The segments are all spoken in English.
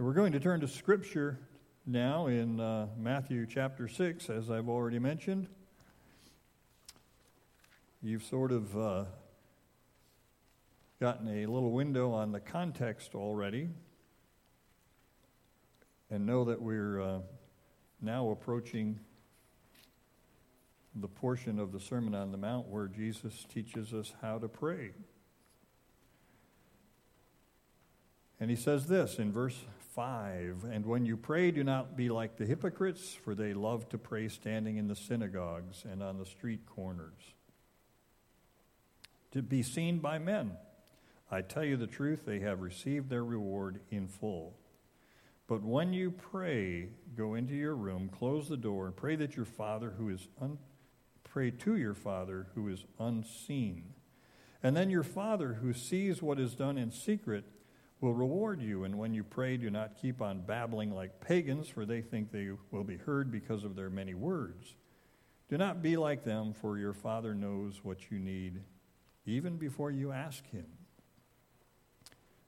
We're going to turn to Scripture now in uh, Matthew chapter 6, as I've already mentioned. You've sort of uh, gotten a little window on the context already, and know that we're uh, now approaching the portion of the Sermon on the Mount where Jesus teaches us how to pray. And he says this in verse 5 And when you pray, do not be like the hypocrites, for they love to pray standing in the synagogues and on the street corners, to be seen by men. I tell you the truth, they have received their reward in full. But when you pray, go into your room, close the door, and pray that your Father who is un- pray to your Father who is unseen. And then your Father who sees what is done in secret will reward you. And when you pray, do not keep on babbling like pagans, for they think they will be heard because of their many words. Do not be like them, for your Father knows what you need even before you ask Him.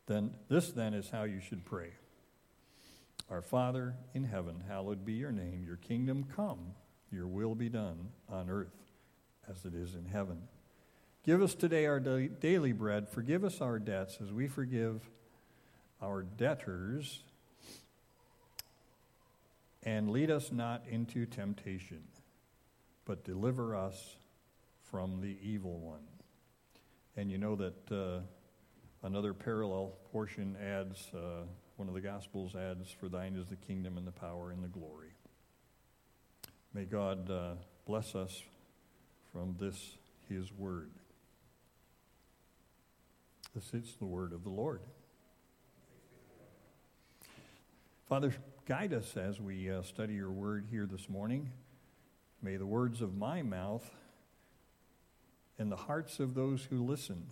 Then, this then is how you should pray Our Father in heaven, hallowed be your name. Your kingdom come, your will be done on earth as it is in heaven. Give us today our daily bread. Forgive us our debts as we forgive our debtors, and lead us not into temptation, but deliver us from the evil one. And you know that uh, another parallel portion adds, uh, one of the Gospels adds, For thine is the kingdom and the power and the glory. May God uh, bless us from this, his word. This is the word of the Lord. Father, guide us as we uh, study your word here this morning. May the words of my mouth and the hearts of those who listen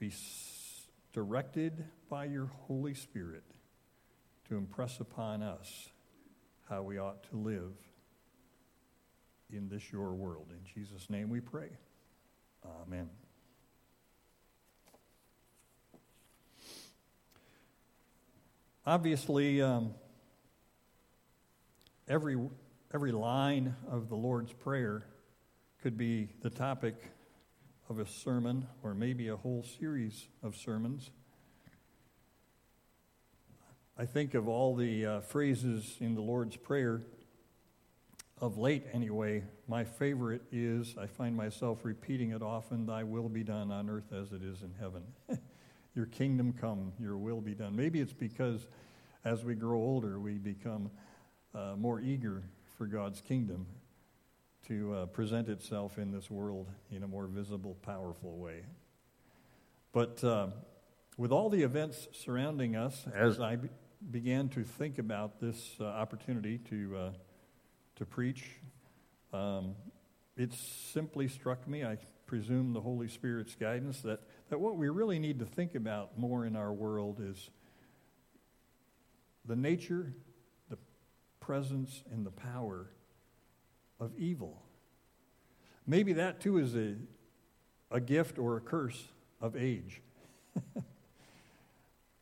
be s- directed by your Holy Spirit to impress upon us how we ought to live in this your world. In Jesus' name we pray. Amen. Obviously, um, every, every line of the Lord's Prayer could be the topic of a sermon or maybe a whole series of sermons. I think of all the uh, phrases in the Lord's Prayer, of late anyway, my favorite is I find myself repeating it often Thy will be done on earth as it is in heaven. Your kingdom come, your will be done. Maybe it's because as we grow older, we become uh, more eager for God's kingdom to uh, present itself in this world in a more visible, powerful way. But uh, with all the events surrounding us, as I be- began to think about this uh, opportunity to, uh, to preach, um, it simply struck me, I presume the Holy Spirit's guidance, that that what we really need to think about more in our world is the nature, the presence, and the power of evil. Maybe that too is a, a gift or a curse of age.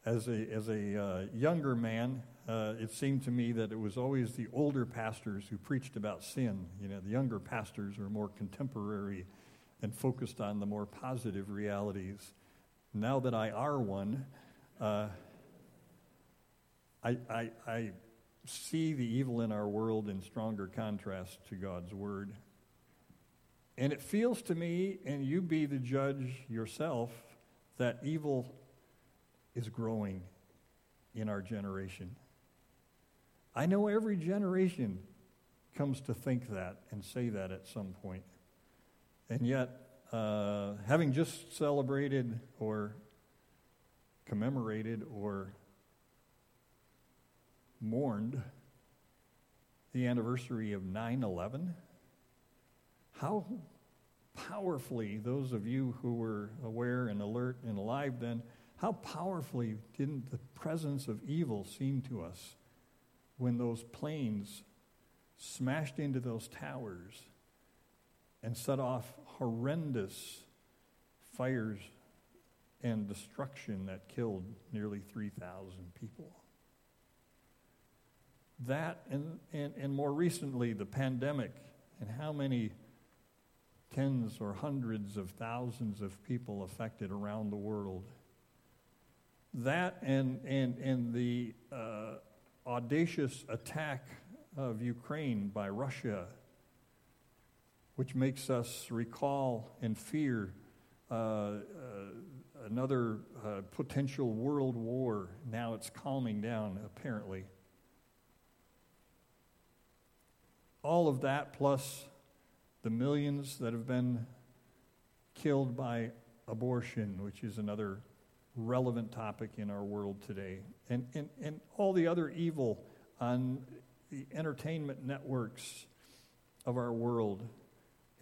as a, as a uh, younger man, uh, it seemed to me that it was always the older pastors who preached about sin. You know, the younger pastors were more contemporary and focused on the more positive realities. Now that I are one, uh, I, I, I see the evil in our world in stronger contrast to God's word. And it feels to me, and you be the judge yourself, that evil is growing in our generation. I know every generation comes to think that and say that at some point. And yet, uh, having just celebrated or commemorated or mourned the anniversary of 9 11, how powerfully, those of you who were aware and alert and alive then, how powerfully didn't the presence of evil seem to us when those planes smashed into those towers and set off horrendous fires and destruction that killed nearly 3,000 people. That and, and, and more recently, the pandemic, and how many tens or hundreds of thousands of people affected around the world. That and, and, and the uh, audacious attack of Ukraine by Russia, which makes us recall and fear uh, uh, another uh, potential world war. Now it's calming down, apparently. All of that, plus the millions that have been killed by abortion, which is another relevant topic in our world today, and, and, and all the other evil on the entertainment networks of our world,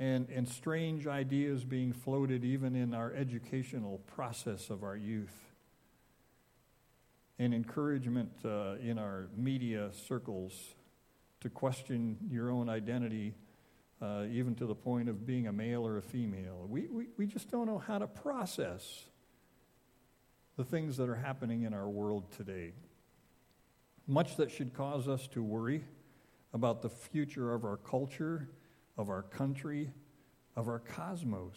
and, and strange ideas being floated even in our educational process of our youth, and encouragement uh, in our media circles to question your own identity. Uh, even to the point of being a male or a female. We, we, we just don't know how to process the things that are happening in our world today. Much that should cause us to worry about the future of our culture, of our country, of our cosmos.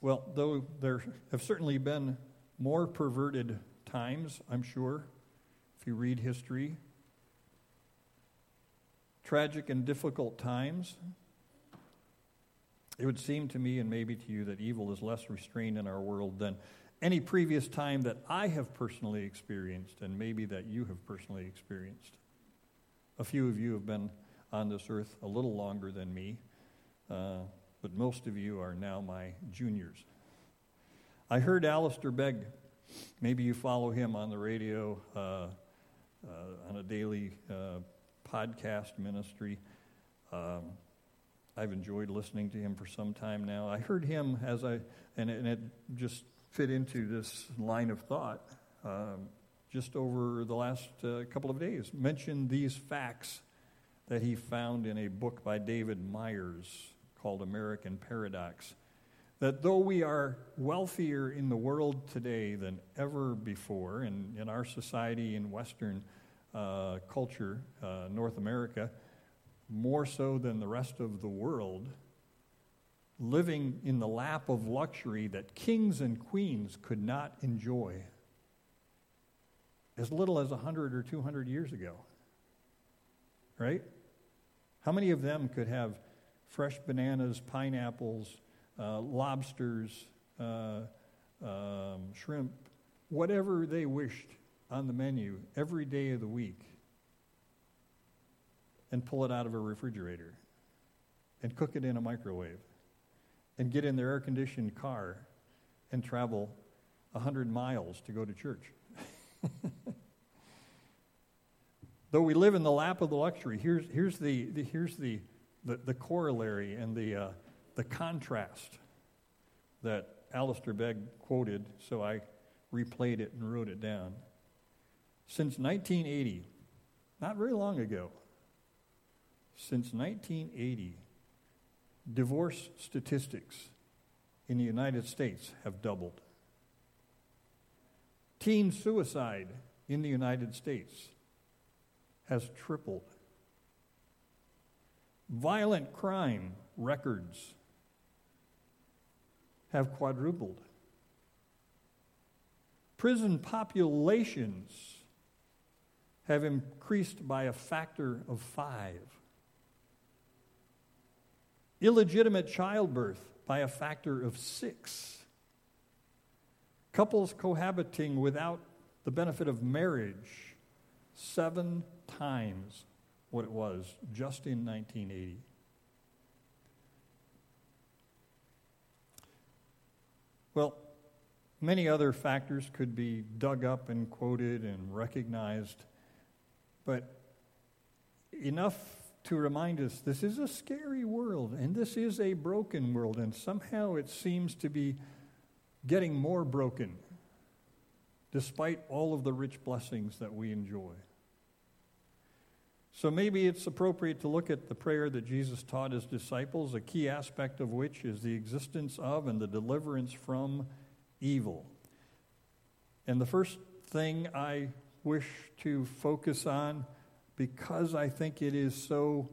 Well, though there have certainly been more perverted times, I'm sure, if you read history, tragic and difficult times, it would seem to me and maybe to you that evil is less restrained in our world than any previous time that I have personally experienced, and maybe that you have personally experienced. A few of you have been on this earth a little longer than me, uh, but most of you are now my juniors. I heard Alistair Begg. Maybe you follow him on the radio uh, uh, on a daily uh, podcast ministry. Um, I've enjoyed listening to him for some time now. I heard him as I, and and it just fit into this line of thought um, just over the last uh, couple of days. mentioned these facts that he found in a book by David Myers called American Paradox. That though we are wealthier in the world today than ever before, and in our society in Western uh, culture, uh, North America, more so than the rest of the world, living in the lap of luxury that kings and queens could not enjoy as little as 100 or 200 years ago. Right? How many of them could have fresh bananas, pineapples, uh, lobsters, uh, um, shrimp, whatever they wished on the menu every day of the week? and pull it out of a refrigerator and cook it in a microwave and get in their air conditioned car and travel 100 miles to go to church. Though we live in the lap of the luxury, here's, here's, the, the here's the, the, the, corollary and the, uh, the contrast that Alistair Begg quoted, so I replayed it and wrote it down. Since 1980, not very long ago, since 1980, divorce statistics in the United States have doubled. Teen suicide in the United States has tripled. Violent crime records have quadrupled. Prison populations have increased by a factor of five illegitimate childbirth by a factor of six, couples cohabiting without the benefit of marriage seven times what it was just in 1980. Well, many other factors could be dug up and quoted and recognized, but enough to remind us this is a scary world and this is a broken world, and somehow it seems to be getting more broken despite all of the rich blessings that we enjoy. So maybe it's appropriate to look at the prayer that Jesus taught his disciples, a key aspect of which is the existence of and the deliverance from evil. And the first thing I wish to focus on because I think it is so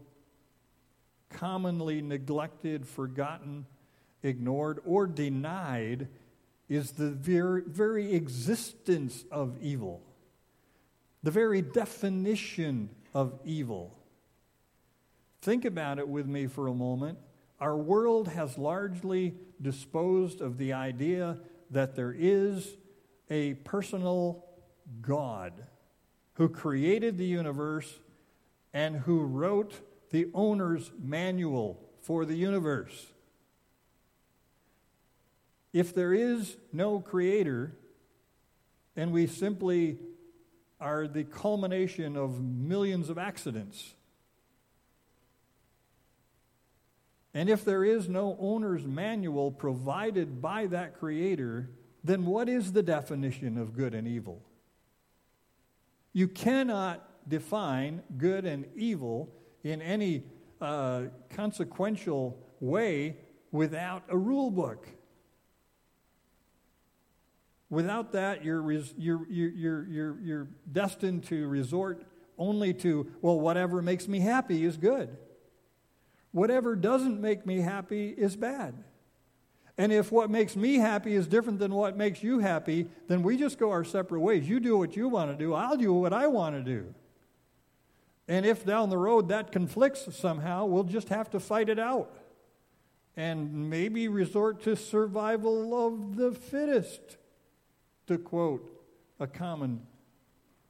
commonly neglected, forgotten, ignored, or denied is the very, very existence of evil, the very definition of evil. Think about it with me for a moment. Our world has largely disposed of the idea that there is a personal God who created the universe and who wrote the owner's manual for the universe. If there is no creator, and we simply are the culmination of millions of accidents, and if there is no owner's manual provided by that creator, then what is the definition of good and evil? You cannot define good and evil in any uh, consequential way without a rule book. Without that, you're, you're, you're, you're, you're destined to resort only to, well, whatever makes me happy is good. Whatever doesn't make me happy is bad. And if what makes me happy is different than what makes you happy, then we just go our separate ways. You do what you want to do, I'll do what I want to do. And if down the road that conflicts somehow, we'll just have to fight it out and maybe resort to survival of the fittest to quote a common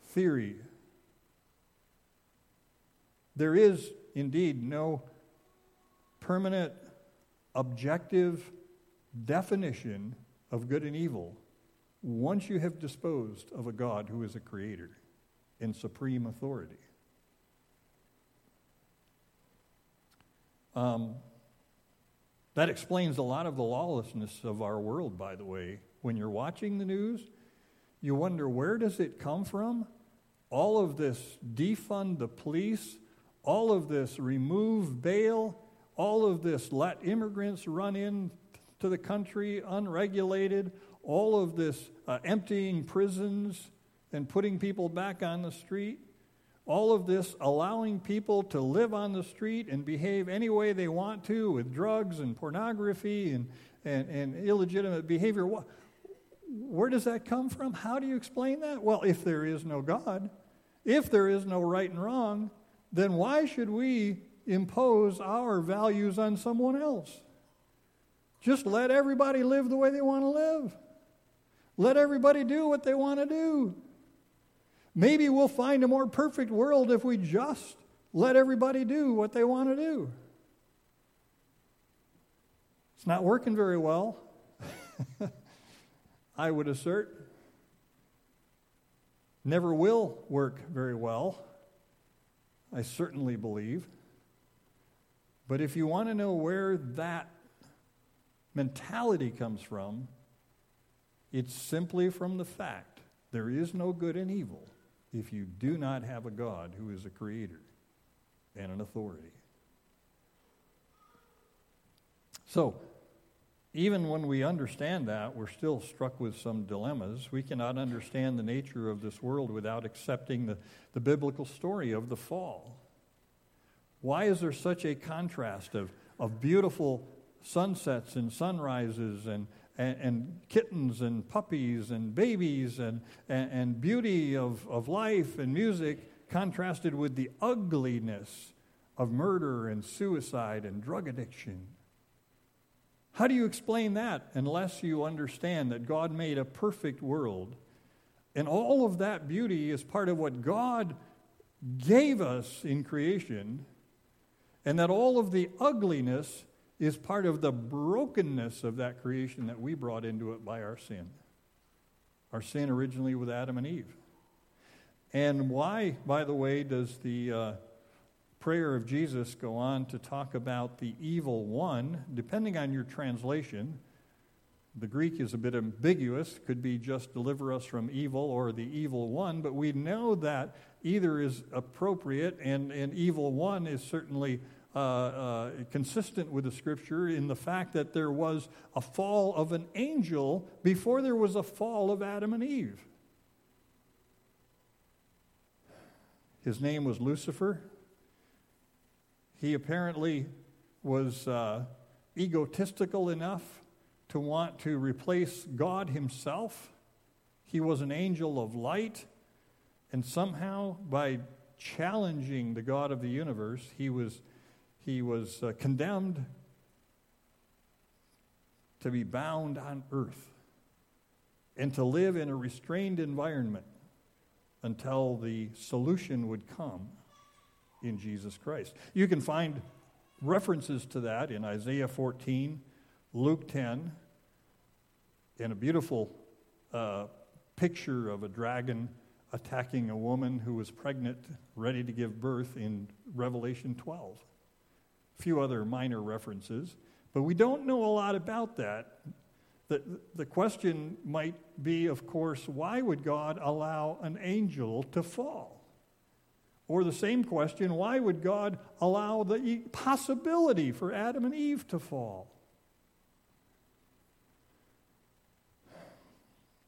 theory. There is indeed no permanent, objective definition of good and evil once you have disposed of a God who is a creator in supreme authority. Um, that explains a lot of the lawlessness of our world, by the way. When you're watching the news, you wonder where does it come from? All of this defund the police, all of this remove bail, all of this let immigrants run in to the country unregulated, all of this uh, emptying prisons and putting people back on the street all of this allowing people to live on the street and behave any way they want to with drugs and pornography and, and, and illegitimate behavior. Where does that come from? How do you explain that? Well, if there is no God, if there is no right and wrong, then why should we impose our values on someone else? Just let everybody live the way they want to live. Let everybody do what they want to do. Maybe we'll find a more perfect world if we just let everybody do what they want to do. It's not working very well, I would assert. Never will work very well, I certainly believe. But if you want to know where that mentality comes from, it's simply from the fact there is no good and evil if you do not have a God who is a creator and an authority. So, even when we understand that, we're still struck with some dilemmas. We cannot understand the nature of this world without accepting the, the biblical story of the fall. Why is there such a contrast of, of beautiful sunsets and sunrises and, and, and kittens and puppies and babies and, and, and beauty of, of life and music contrasted with the ugliness of murder and suicide and drug addiction. How do you explain that unless you understand that God made a perfect world and all of that beauty is part of what God gave us in creation, and that all of the ugliness is part of the brokenness of that creation that we brought into it by our sin. Our sin originally with Adam and Eve. And why, by the way, does the uh, prayer of Jesus go on to talk about the evil one? Depending on your translation, the Greek is a bit ambiguous, could be just deliver us from evil or the evil one, but we know that either is appropriate, and, and evil one is certainly uh, uh, consistent with the scripture in the fact that there was a fall of an angel before there was a fall of Adam and Eve. His name was Lucifer. He apparently was uh, egotistical enough to want to replace God himself. He was an angel of light, and somehow, by challenging the God of the universe, he was, he was uh, condemned to be bound on earth and to live in a restrained environment until the solution would come in Jesus Christ. You can find references to that in Isaiah 14, Luke 10, and a beautiful uh, picture of a dragon attacking a woman who was pregnant, ready to give birth in Revelation 12. A few other minor references, but we don't know a lot about that. The, the question might be, of course, why would God allow an angel to fall? Or the same question, why would God allow the possibility for Adam and Eve to fall?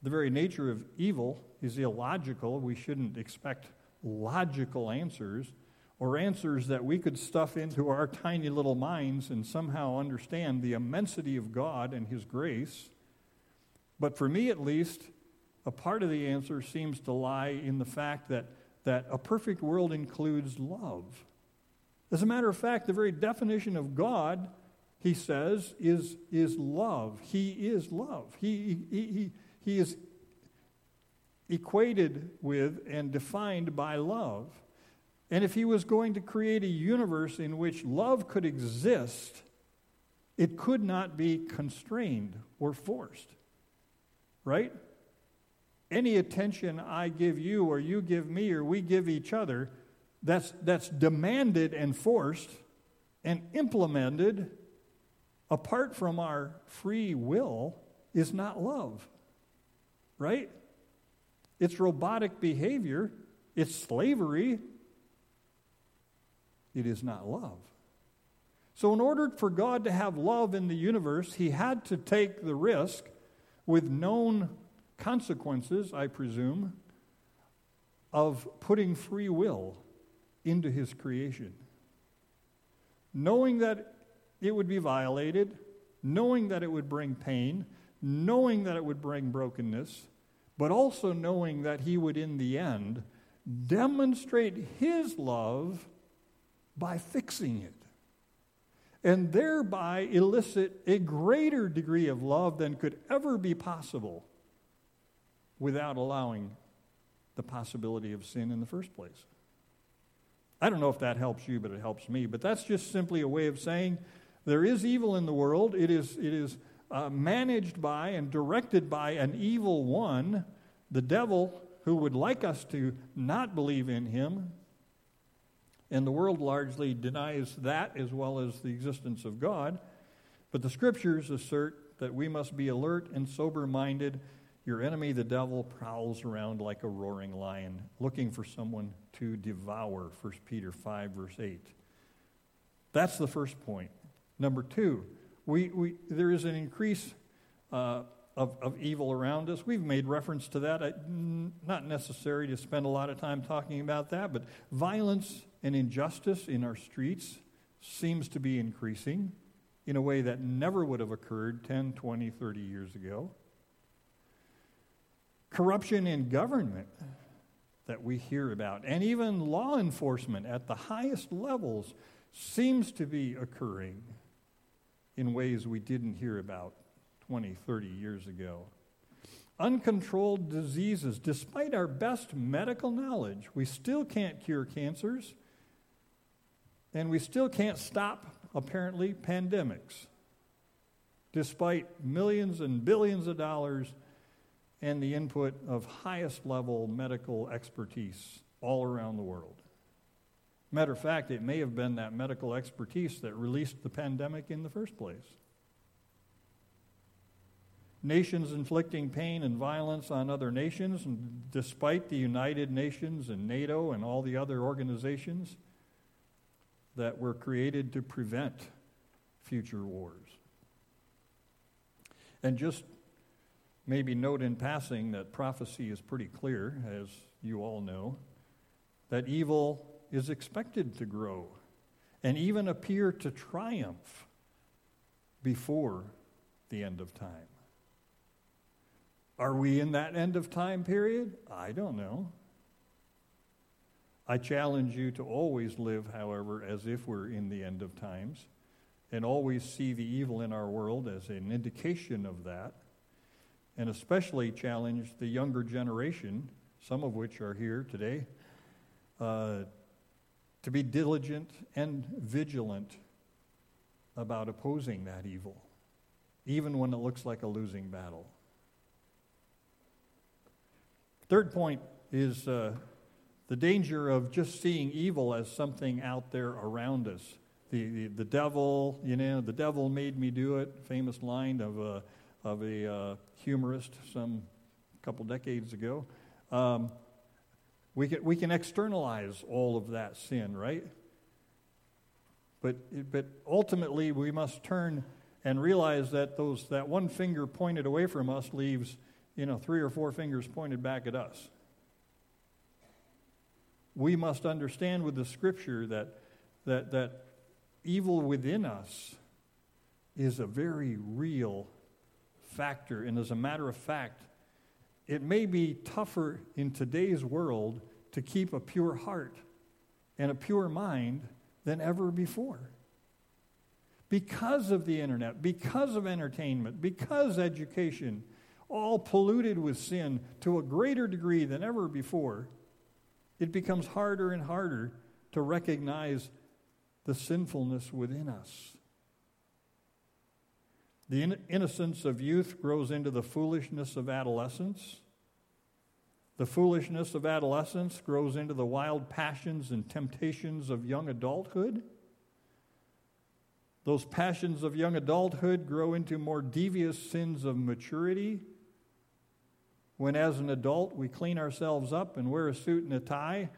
The very nature of evil is illogical. We shouldn't expect logical answers or answers that we could stuff into our tiny little minds and somehow understand the immensity of God and His grace. But for me, at least, a part of the answer seems to lie in the fact that, that a perfect world includes love. As a matter of fact, the very definition of God, he says, is, is love. He is love. He, he, he, he is equated with and defined by love. And if he was going to create a universe in which love could exist, it could not be constrained or forced. Right? Any attention I give you or you give me or we give each other, that's, that's demanded and forced and implemented apart from our free will is not love right? It's robotic behavior, it's slavery. It is not love. So, in order for God to have love in the universe, he had to take the risk with known consequences, I presume, of putting free will into his creation. Knowing that it would be violated, knowing that it would bring pain, knowing that it would bring brokenness, but also knowing that he would, in the end, demonstrate his love by fixing it, and thereby elicit a greater degree of love than could ever be possible without allowing the possibility of sin in the first place. I don't know if that helps you, but it helps me. But that's just simply a way of saying there is evil in the world. It is, it is uh, managed by and directed by an evil one, the devil, who would like us to not believe in him. And the world largely denies that as well as the existence of God. But the scriptures assert that we must be alert and sober minded. Your enemy, the devil, prowls around like a roaring lion, looking for someone to devour. 1 Peter 5, verse 8. That's the first point. Number two, we, we, there is an increase uh, of, of evil around us. We've made reference to that. I, not necessary to spend a lot of time talking about that, but violence and injustice in our streets seems to be increasing in a way that never would have occurred 10, 20, 30 years ago. Corruption in government that we hear about, and even law enforcement at the highest levels, seems to be occurring in ways we didn't hear about 20, 30 years ago. Uncontrolled diseases. Despite our best medical knowledge, we still can't cure cancers, and we still can't stop, apparently, pandemics, despite millions and billions of dollars and the input of highest level medical expertise all around the world. Matter of fact, it may have been that medical expertise that released the pandemic in the first place. Nations inflicting pain and violence on other nations, and despite the United Nations and NATO and all the other organizations that were created to prevent future wars. And just maybe note in passing that prophecy is pretty clear, as you all know that evil is expected to grow and even appear to triumph before the end of time. Are we in that end of time period? I don't know. I challenge you to always live, however, as if we're in the end of times, and always see the evil in our world as an indication of that, and especially challenge the younger generation, some of which are here today, uh, to be diligent and vigilant about opposing that evil, even when it looks like a losing battle. Third point is uh, the danger of just seeing evil as something out there around us. The, the, the, devil, you know, the devil made me do it, famous line of a, of a uh, humorist some couple decades ago. Um, we can, we can externalize all of that sin, right? But, but ultimately, we must turn and realize that those, that one finger pointed away from us leaves, you know, three or four fingers pointed back at us. We must understand with the scripture that, that, that evil within us is a very real factor. And as a matter of fact, it may be tougher in today's world to keep a pure heart and a pure mind than ever before. Because of the internet, because of entertainment, because education, all polluted with sin to a greater degree than ever before, it becomes harder and harder to recognize the sinfulness within us. The in- innocence of youth grows into the foolishness of adolescence. The foolishness of adolescence grows into the wild passions and temptations of young adulthood. Those passions of young adulthood grow into more devious sins of maturity. When, as an adult, we clean ourselves up and wear a suit and a tie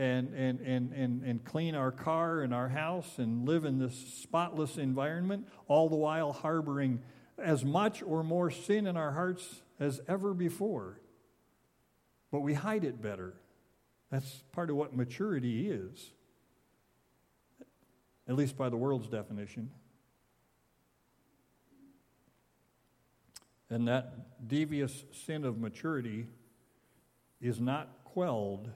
and, and, and, and, and clean our car and our house and live in this spotless environment, all the while harboring as much or more sin in our hearts as ever before. But we hide it better. That's part of what maturity is, at least by the world's definition. And that devious sin of maturity is not quelled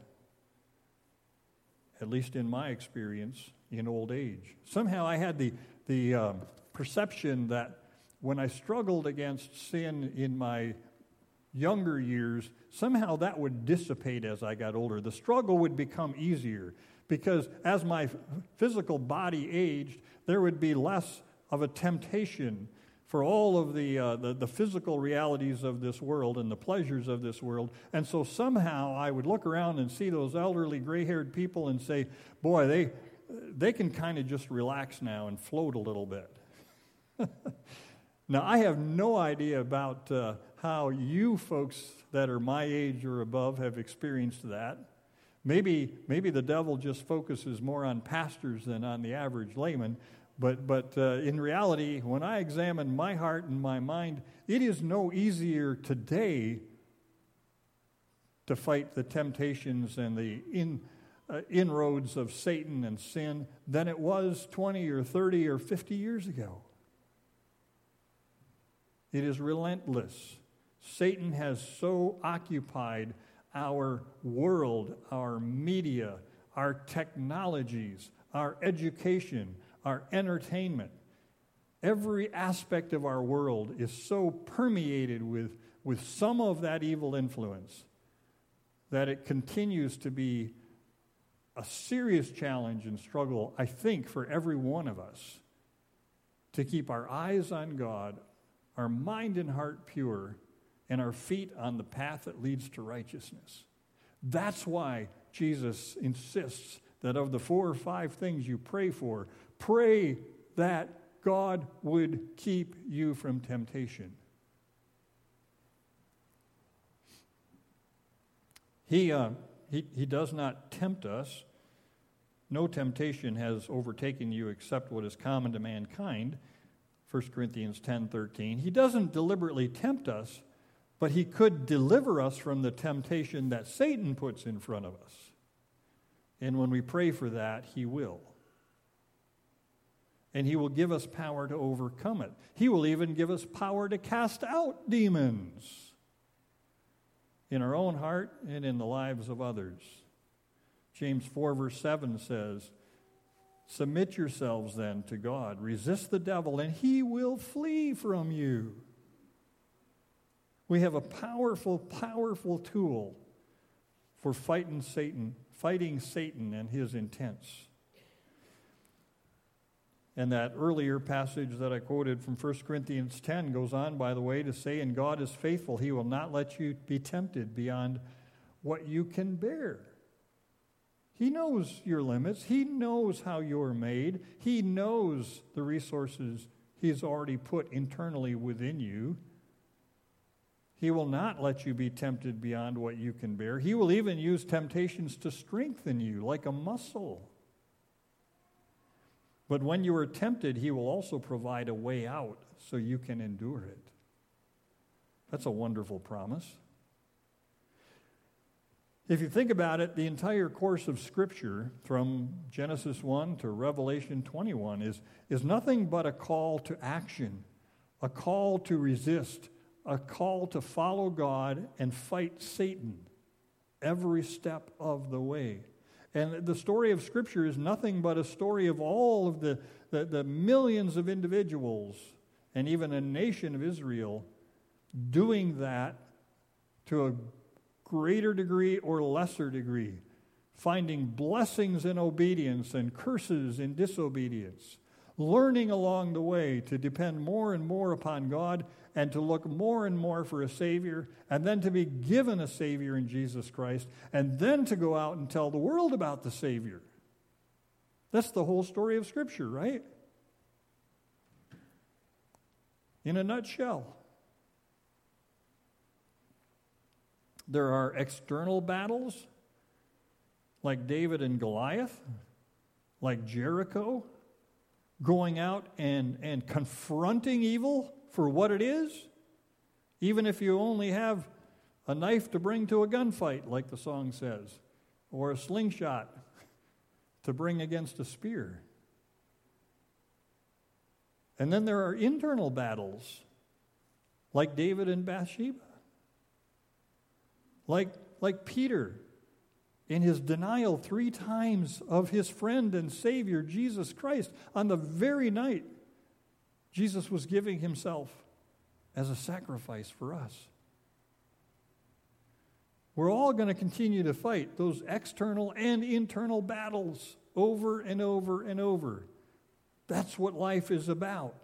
at least in my experience, in old age. Somehow I had the, the um, perception that when I struggled against sin in my younger years, somehow that would dissipate as I got older. The struggle would become easier because as my physical body aged, there would be less of a temptation for all of the, uh, the, the, physical realities of this world and the pleasures of this world. And so somehow I would look around and see those elderly gray haired people and say, boy, they, they can kind of just relax now and float a little bit. now, I have no idea about uh, how you folks that are my age or above have experienced that. Maybe, maybe the devil just focuses more on pastors than on the average layman. But, but uh, in reality, when I examine my heart and my mind, it is no easier today to fight the temptations and the in, uh, inroads of Satan and sin than it was 20 or 30 or 50 years ago. It is relentless. Satan has so occupied our world, our media, our technologies, our education, our entertainment. Every aspect of our world is so permeated with, with some of that evil influence that it continues to be a serious challenge and struggle, I think, for every one of us to keep our eyes on God, our mind and heart pure, and our feet on the path that leads to righteousness. That's why Jesus insists that of the four or five things you pray for, Pray that God would keep you from temptation. He, uh, he, he does not tempt us. No temptation has overtaken you except what is common to mankind. 1 Corinthians 10:13. He doesn't deliberately tempt us, but he could deliver us from the temptation that Satan puts in front of us. And when we pray for that, He will. And He will give us power to overcome it. He will even give us power to cast out demons in our own heart and in the lives of others. James 4, verse 7 says, Submit yourselves then to God, resist the devil, and he will flee from you. We have a powerful, powerful tool for fighting Satan, fighting Satan and his intents. And that earlier passage that I quoted from 1 Corinthians 10 goes on, by the way, to say, And God is faithful. He will not let you be tempted beyond what you can bear. He knows your limits. He knows how you're made. He knows the resources He's already put internally within you. He will not let you be tempted beyond what you can bear. He will even use temptations to strengthen you like a muscle. But when you are tempted, He will also provide a way out so you can endure it. That's a wonderful promise. If you think about it, the entire course of Scripture, from Genesis 1 to Revelation 21, is, is nothing but a call to action, a call to resist, a call to follow God and fight Satan every step of the way. And the story of Scripture is nothing but a story of all of the, the, the, millions of individuals and even a nation of Israel doing that to a greater degree or lesser degree, finding blessings in obedience and curses in disobedience, learning along the way to depend more and more upon God and to look more and more for a Savior, and then to be given a Savior in Jesus Christ, and then to go out and tell the world about the Savior. That's the whole story of Scripture, right? In a nutshell. There are external battles, like David and Goliath, like Jericho, going out and, and confronting evil for what it is, even if you only have a knife to bring to a gunfight, like the song says, or a slingshot to bring against a spear. And then there are internal battles, like David and Bathsheba, like, like Peter in his denial three times of his friend and Savior, Jesus Christ, on the very night Jesus was giving himself as a sacrifice for us. We're all going to continue to fight those external and internal battles over and over and over. That's what life is about.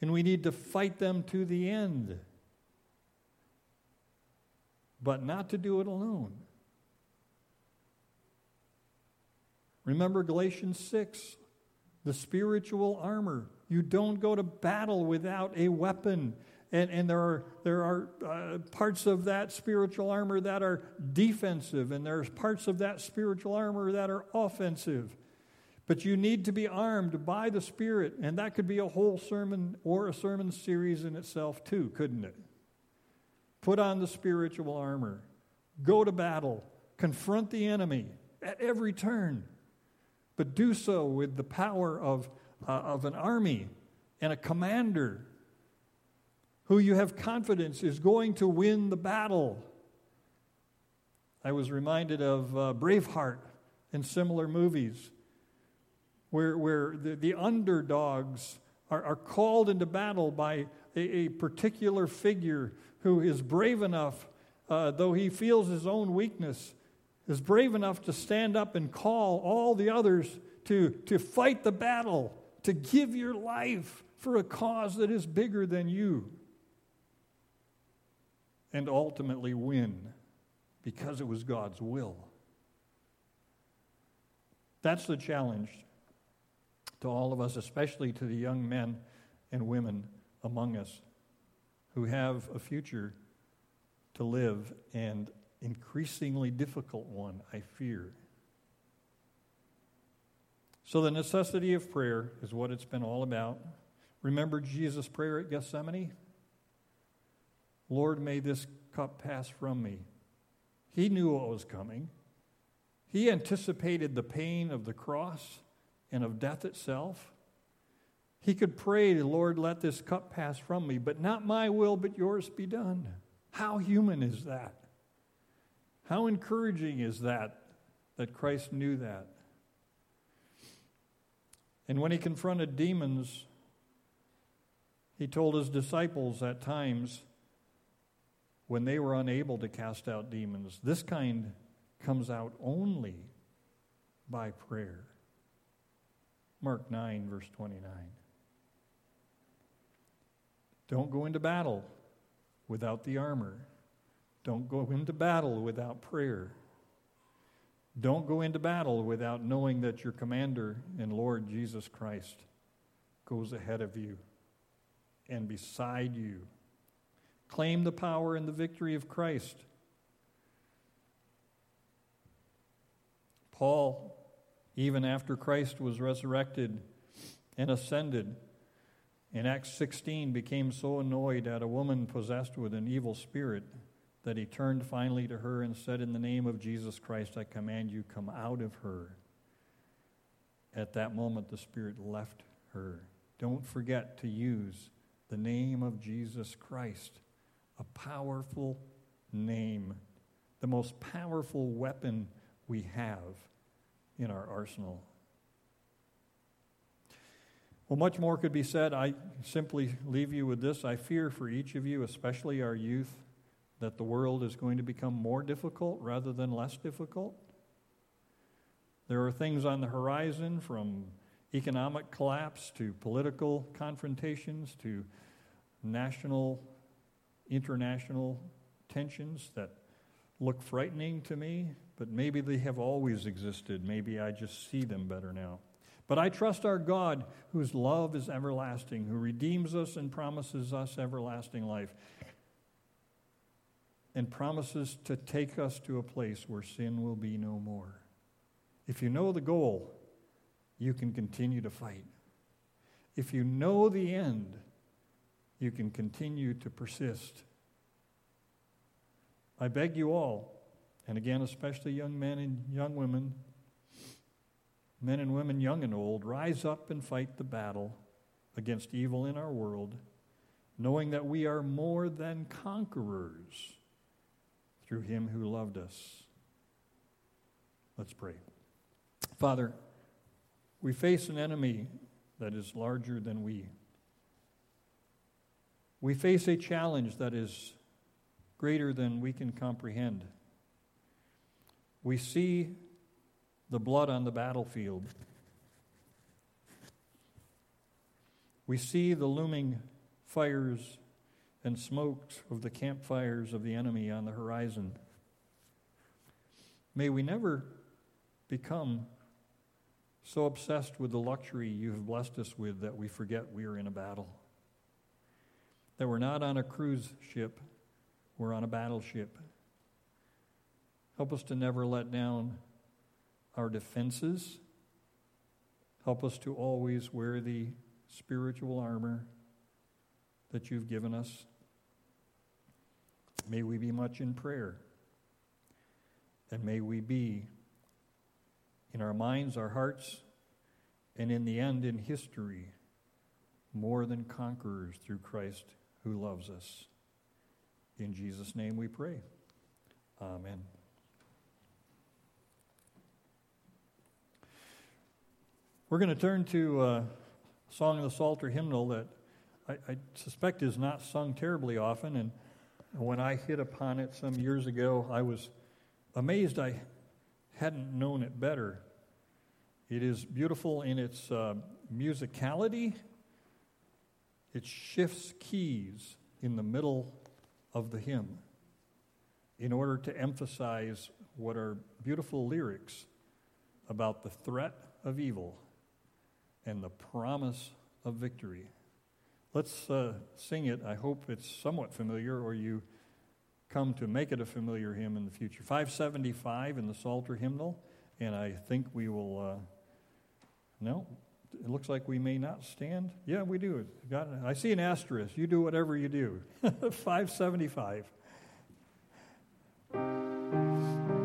And we need to fight them to the end. But not to do it alone. Remember Galatians 6, the spiritual armor. You don't go to battle without a weapon. And, and there are, there are uh, parts of that spiritual armor that are defensive, and there's parts of that spiritual armor that are offensive. But you need to be armed by the Spirit, and that could be a whole sermon or a sermon series in itself, too, couldn't it? Put on the spiritual armor, go to battle, confront the enemy at every turn, but do so with the power of uh, of an army and a commander who you have confidence is going to win the battle. I was reminded of uh, Braveheart and similar movies where, where the, the underdogs are, are called into battle by a, a particular figure who is brave enough, uh, though he feels his own weakness, is brave enough to stand up and call all the others to, to fight the battle to give your life for a cause that is bigger than you and ultimately win because it was God's will. That's the challenge to all of us, especially to the young men and women among us who have a future to live and increasingly difficult one, I fear. So, the necessity of prayer is what it's been all about. Remember Jesus' prayer at Gethsemane? Lord, may this cup pass from me. He knew what was coming. He anticipated the pain of the cross and of death itself. He could pray, Lord, let this cup pass from me, but not my will, but yours be done. How human is that? How encouraging is that, that Christ knew that? And when he confronted demons, he told his disciples at times when they were unable to cast out demons, this kind comes out only by prayer. Mark 9, verse 29. Don't go into battle without the armor. Don't go into battle without prayer. Don't go into battle without knowing that your commander and Lord Jesus Christ goes ahead of you and beside you. Claim the power and the victory of Christ. Paul, even after Christ was resurrected and ascended, in Acts 16 became so annoyed at a woman possessed with an evil spirit that he turned finally to her and said, In the name of Jesus Christ, I command you, come out of her. At that moment, the spirit left her. Don't forget to use the name of Jesus Christ, a powerful name, the most powerful weapon we have in our arsenal. Well, much more could be said. I simply leave you with this. I fear for each of you, especially our youth, that the world is going to become more difficult rather than less difficult. There are things on the horizon from economic collapse to political confrontations to national, international tensions that look frightening to me, but maybe they have always existed. Maybe I just see them better now. But I trust our God, whose love is everlasting, who redeems us and promises us everlasting life and promises to take us to a place where sin will be no more. If you know the goal, you can continue to fight. If you know the end, you can continue to persist. I beg you all, and again, especially young men and young women, men and women, young and old, rise up and fight the battle against evil in our world, knowing that we are more than conquerors through him who loved us. Let's pray. Father, we face an enemy that is larger than we. We face a challenge that is greater than we can comprehend. We see the blood on the battlefield. We see the looming fires and smokes of the campfires of the enemy on the horizon. May we never become so obsessed with the luxury you have blessed us with that we forget we are in a battle. That we're not on a cruise ship, we're on a battleship. Help us to never let down our defenses. Help us to always wear the spiritual armor that you've given us. May we be much in prayer. And may we be in our minds, our hearts, and in the end in history, more than conquerors through Christ who loves us. In Jesus' name we pray. Amen. We're going to turn to a Song of the Psalter hymnal that I, I suspect is not sung terribly often, and when I hit upon it some years ago, I was amazed I hadn't known it better. It is beautiful in its uh, musicality. It shifts keys in the middle of the hymn in order to emphasize what are beautiful lyrics about the threat of evil and the promise of victory. Let's uh, sing it. I hope it's somewhat familiar, or you come to make it a familiar hymn in the future. 575 in the Psalter hymnal, and I think we will. Uh, no, it looks like we may not stand. Yeah, we do. I see an asterisk. You do whatever you do. 575.